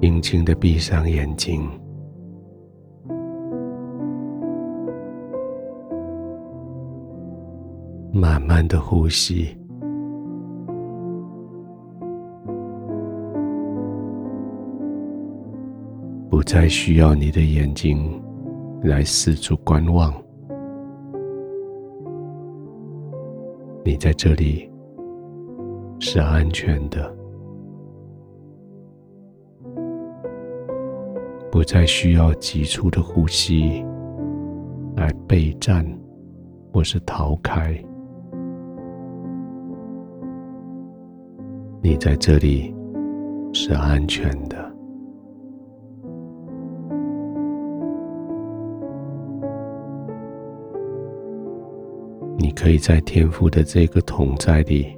轻轻的闭上眼睛，慢慢的呼吸，不再需要你的眼睛来四处观望。你在这里是安全的，不再需要急促的呼吸来备战或是逃开。你在这里是安全的。你可以在天父的这个同在里，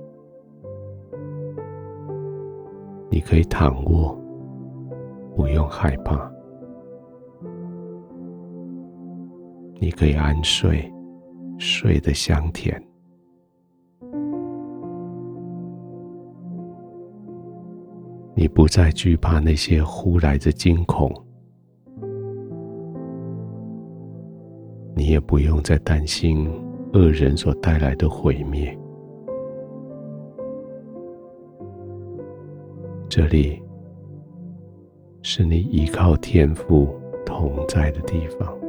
你可以躺卧，不用害怕；你可以安睡，睡得香甜。你不再惧怕那些忽来的惊恐，你也不用再担心。恶人所带来的毁灭，这里是你依靠天父同在的地方，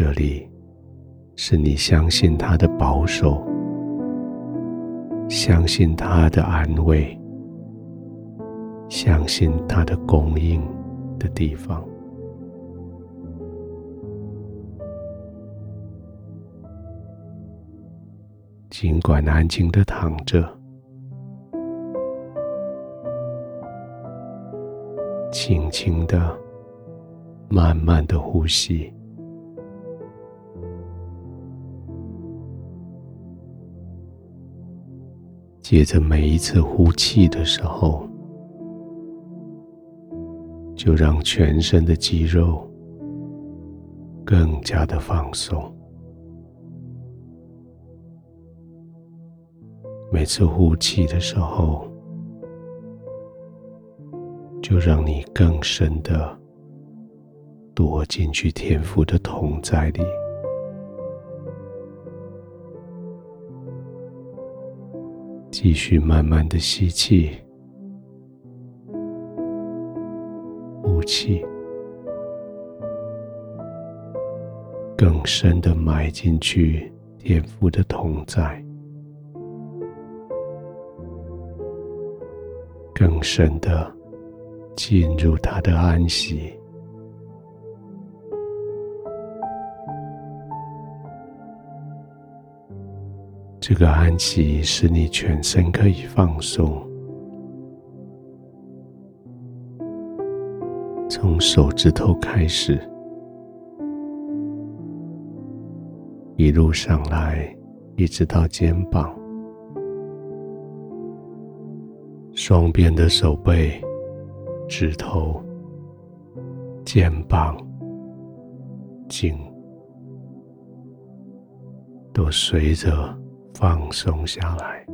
这里是你相信他的保守，相信他的安慰，相信他的供应的地方。尽管安静的躺着，轻轻的、慢慢的呼吸，接着每一次呼气的时候，就让全身的肌肉更加的放松。每次呼气的时候，就让你更深的躲进去天赋的同在里，继续慢慢的吸气、呼气，更深的埋进去天父的同在。更深的进入他的安息，这个安息使你全身可以放松，从手指头开始，一路上来，一直到肩膀。双边的手背、指头、肩膀、颈都随着放松下来，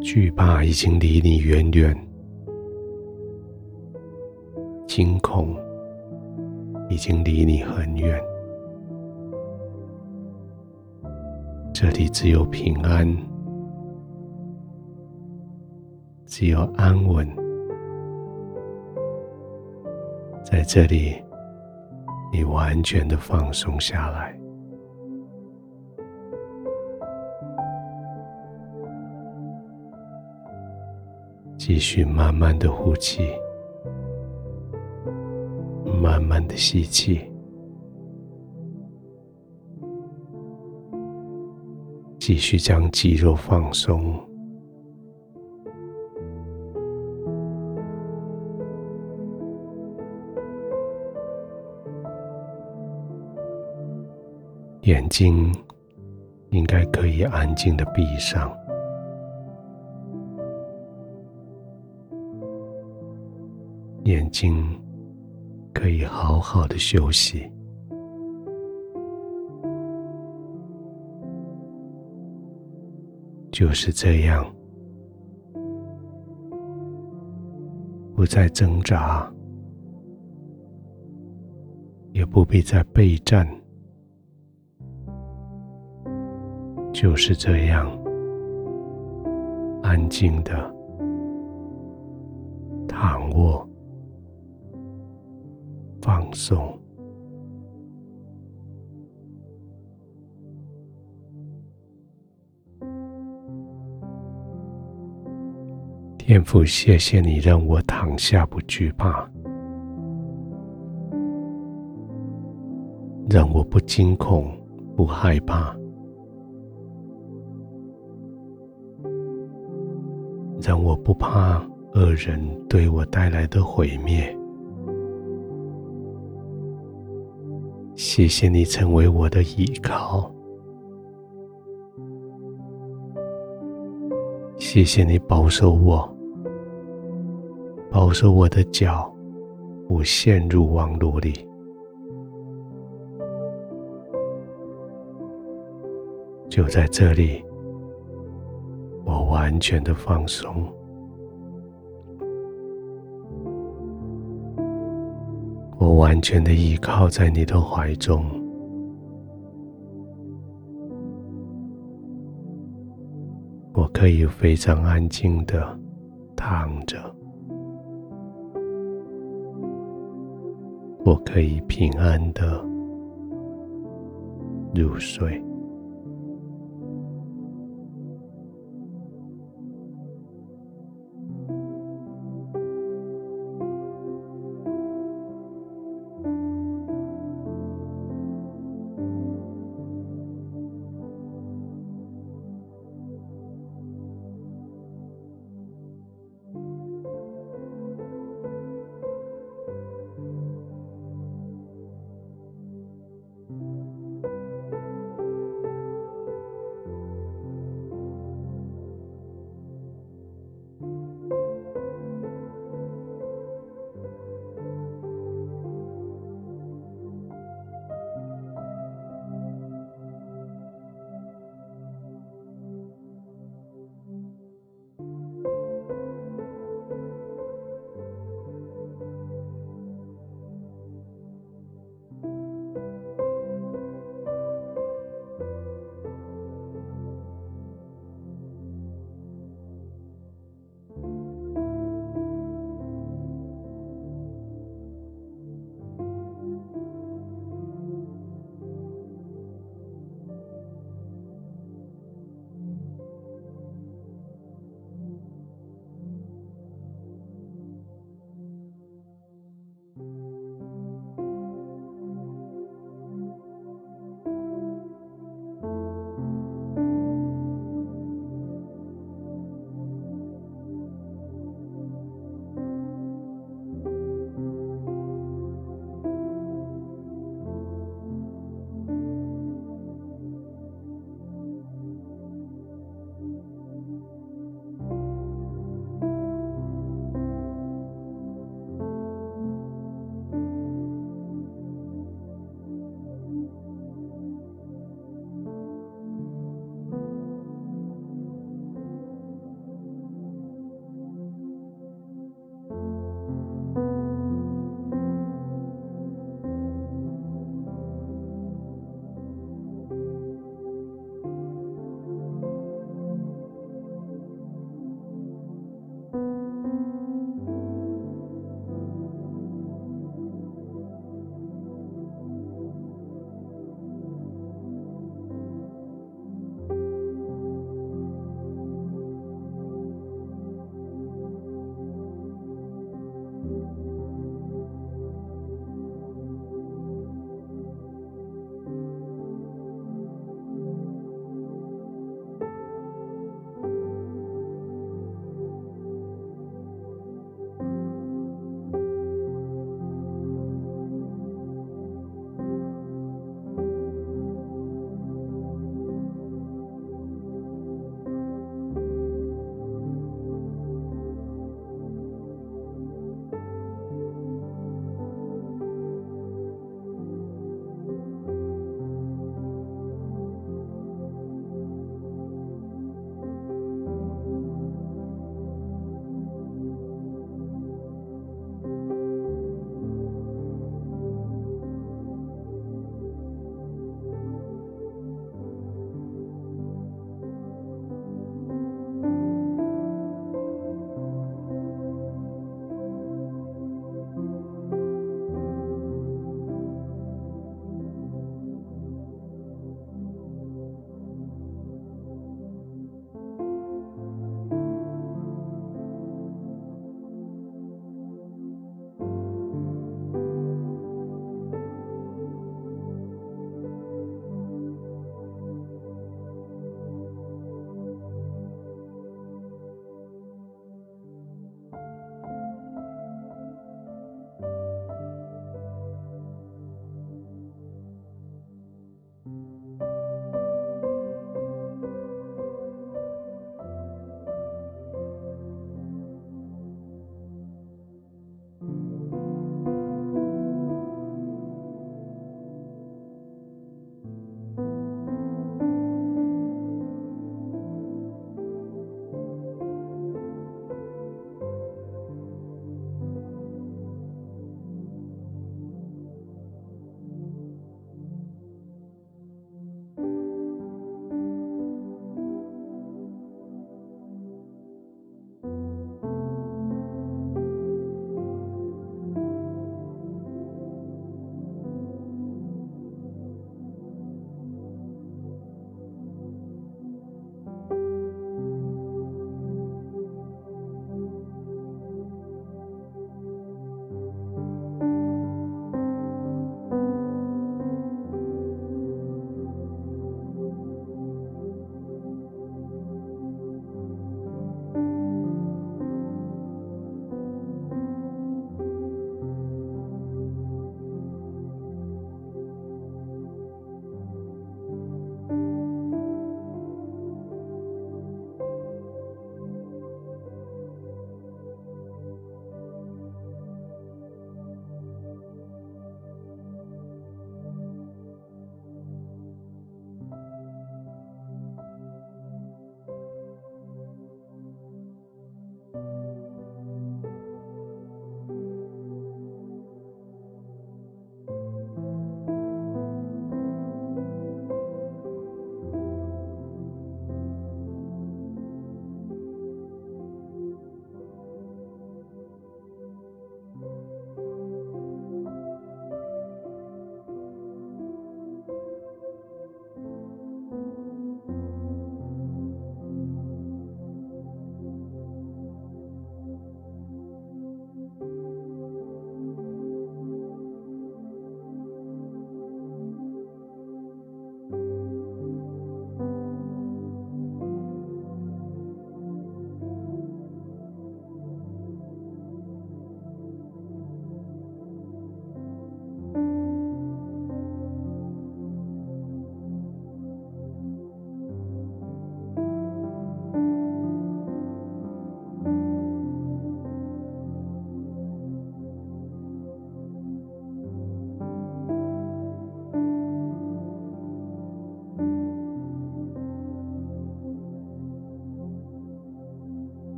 惧怕已经离你远远，惊恐已经离你很远。这里只有平安，只有安稳，在这里，你完全的放松下来，继续慢慢的呼气，慢慢的吸气。继续将肌肉放松，眼睛应该可以安静的闭上。眼睛可以好好的休息。就是这样不再挣扎也不必再备战。就是这样，安静的躺卧，放松。天父，谢谢你让我躺下不惧怕，让我不惊恐、不害怕，让我不怕恶人对我带来的毁灭。谢谢你成为我的依靠。谢谢你保守我。保守我的脚不陷入网络里，就在这里，我完全的放松，我完全的依靠在你的怀中，我可以非常安静的躺着。我可以平安的入睡。